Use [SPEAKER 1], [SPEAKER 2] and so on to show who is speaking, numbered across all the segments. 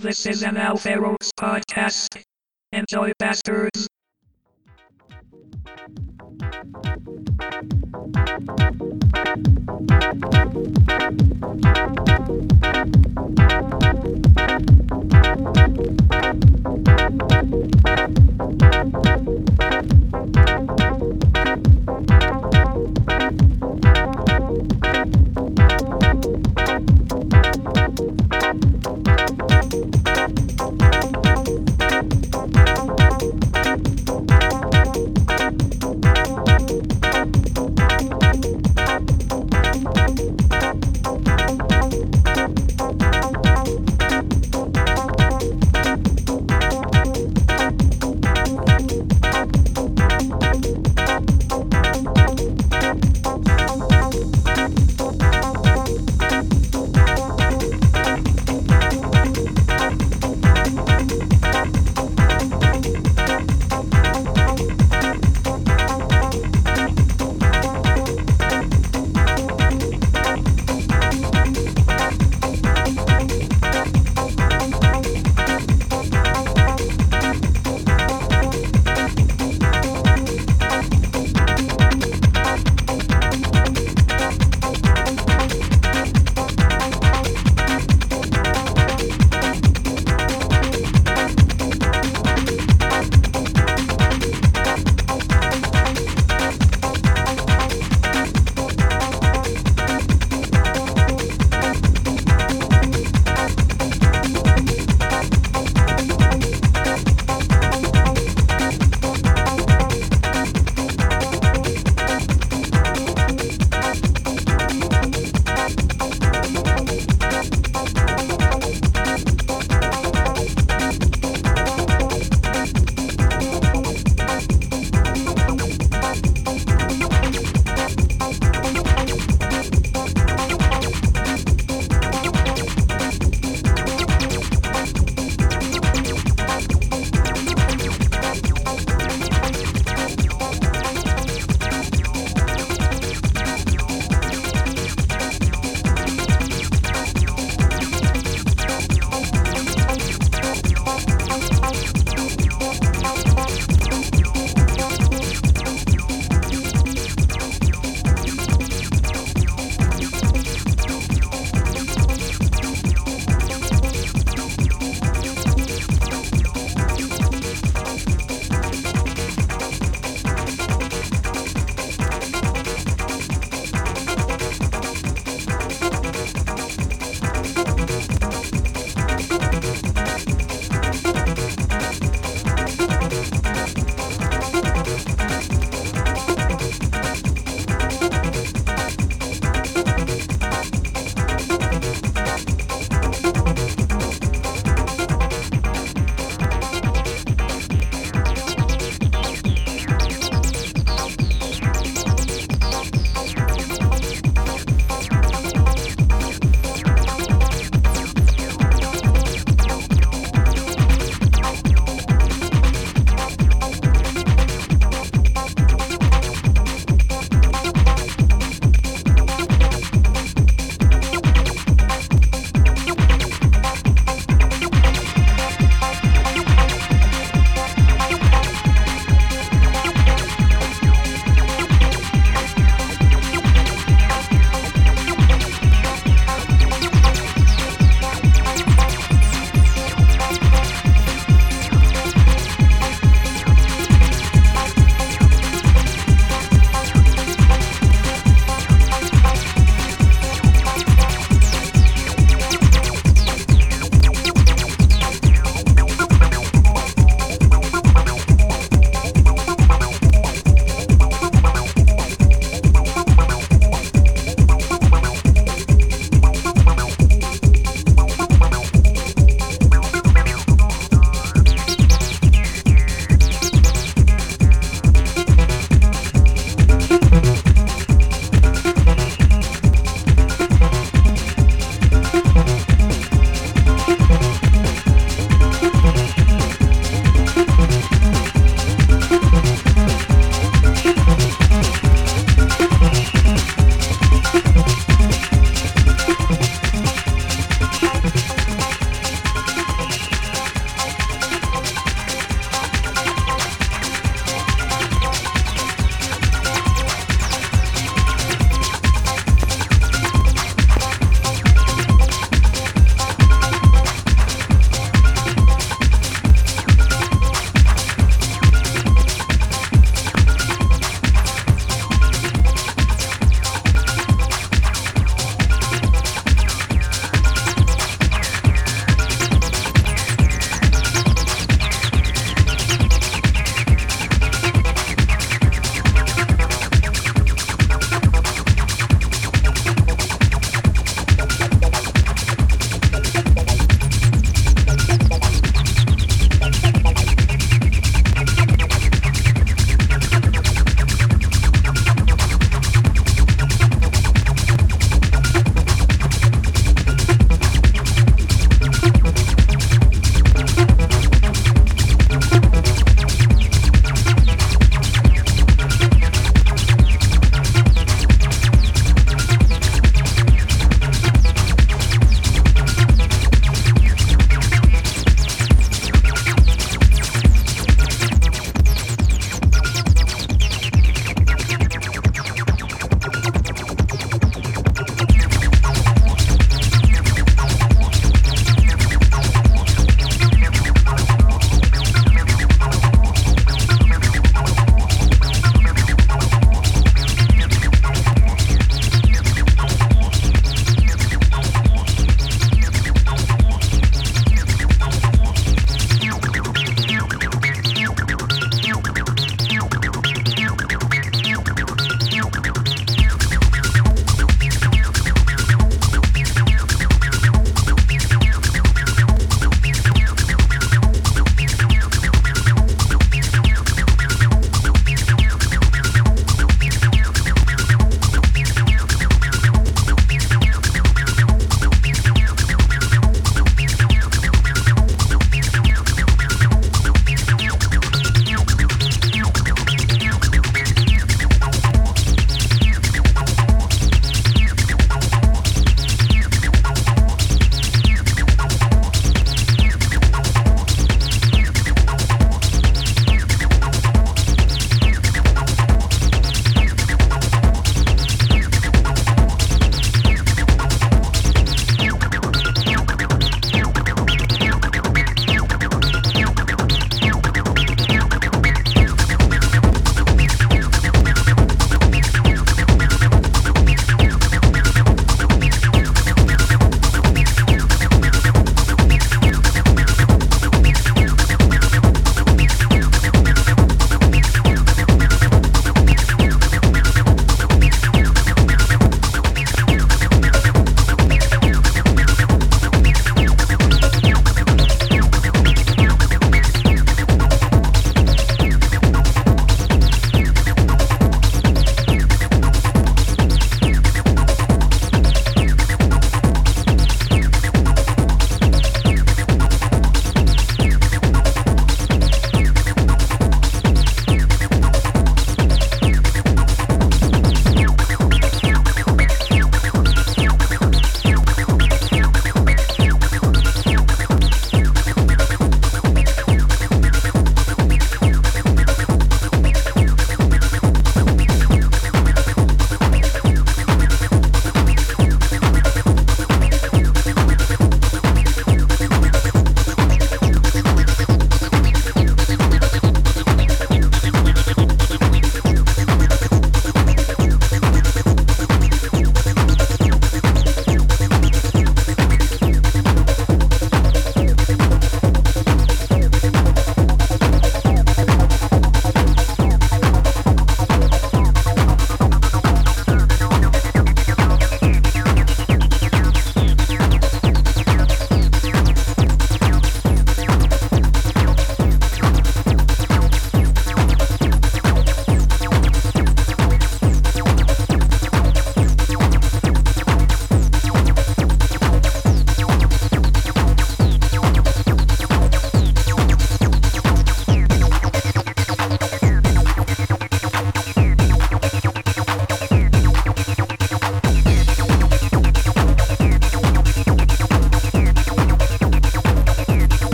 [SPEAKER 1] This is an Alfero's podcast. Enjoy, bastards.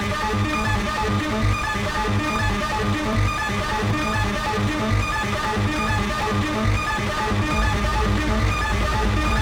[SPEAKER 1] We are the people, we are the people, we are the people, we are the people, we are the people.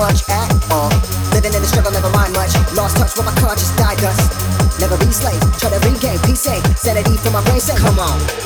[SPEAKER 2] much at all. Living in the struggle, never mind much. Lost touch with my conscious, died dust. Never be slave, try to regain peace, eh? sanity for my brain. Say, eh? come on.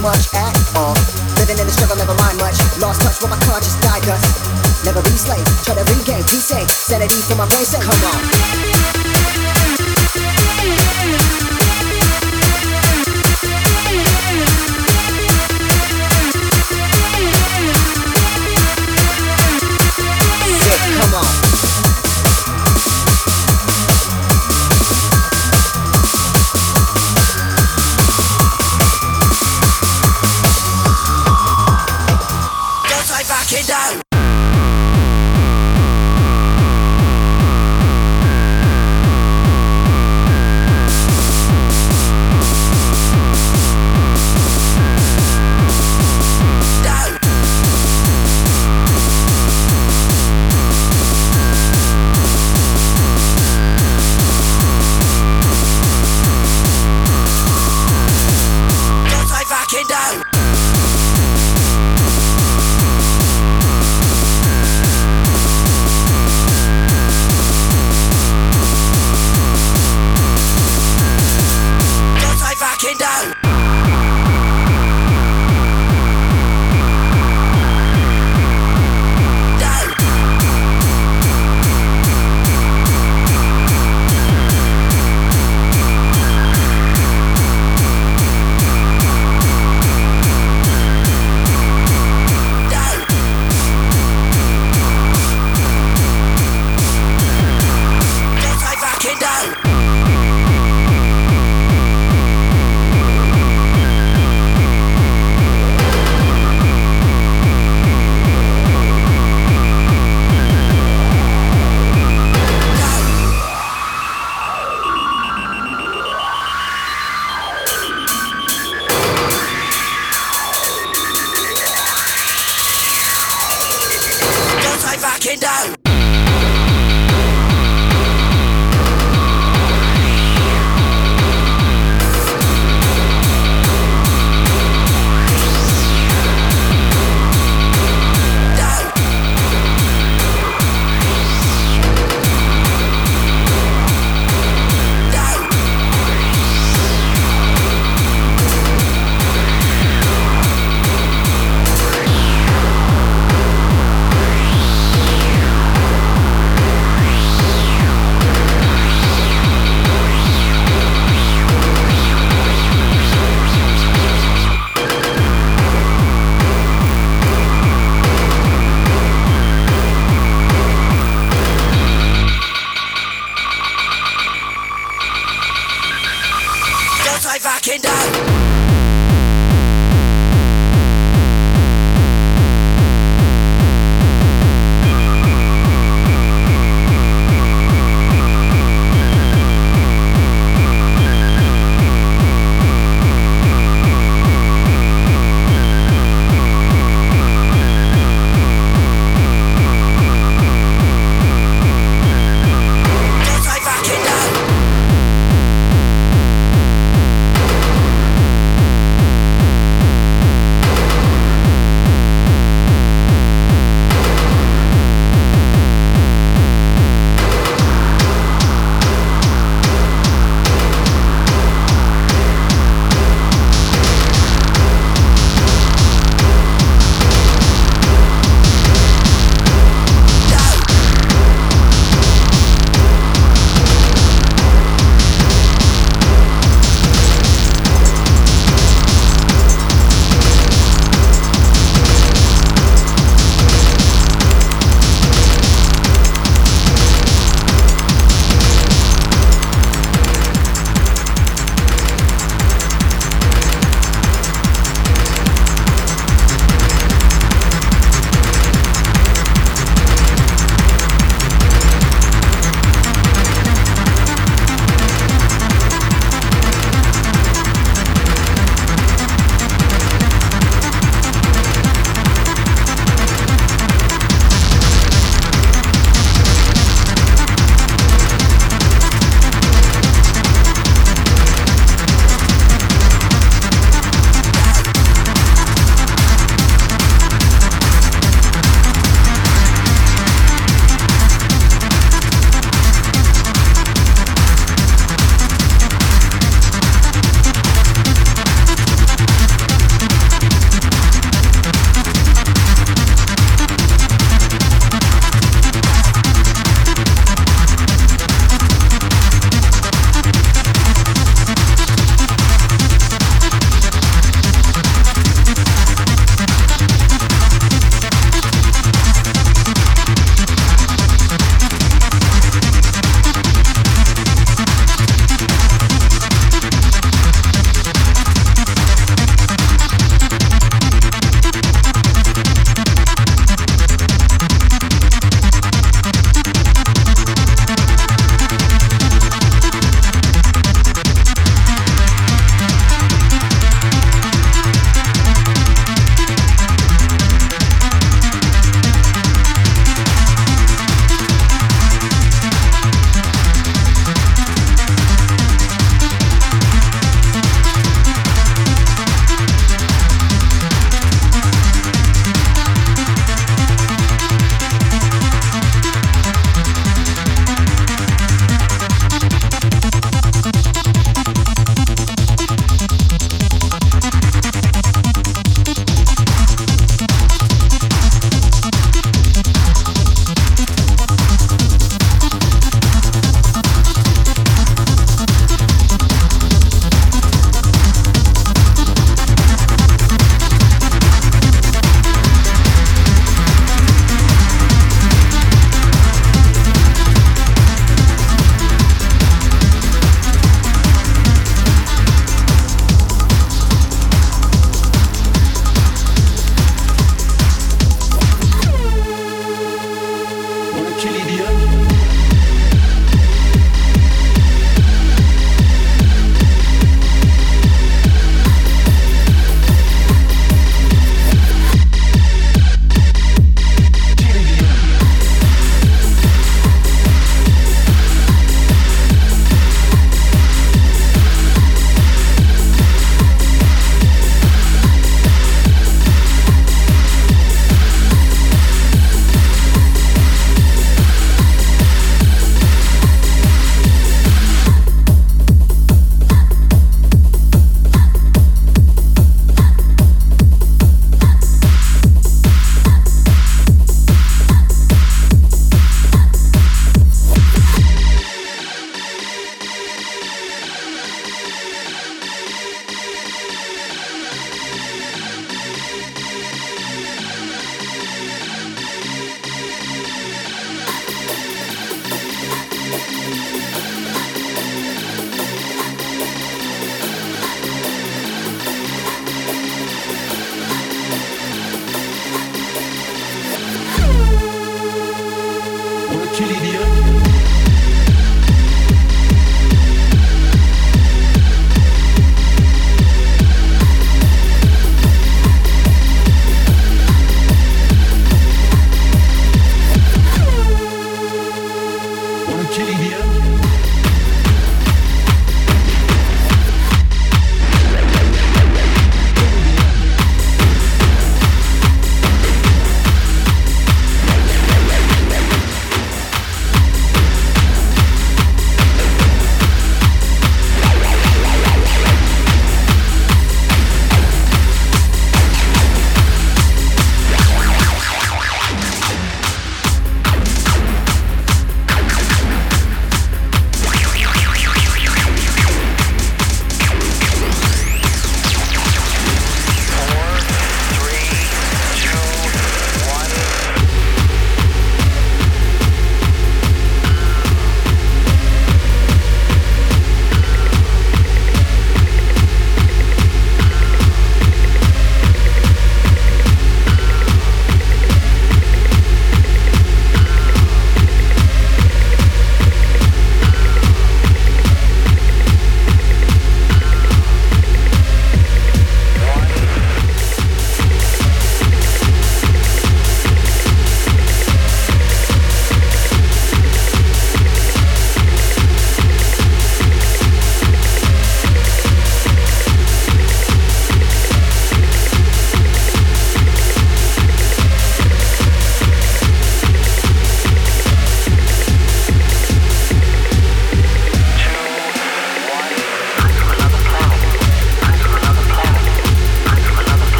[SPEAKER 2] Much at all. Living in the struggle, never mind much. Lost touch with my died thus. Never be slave, try to regain peace, sanity for my brain, say, come on.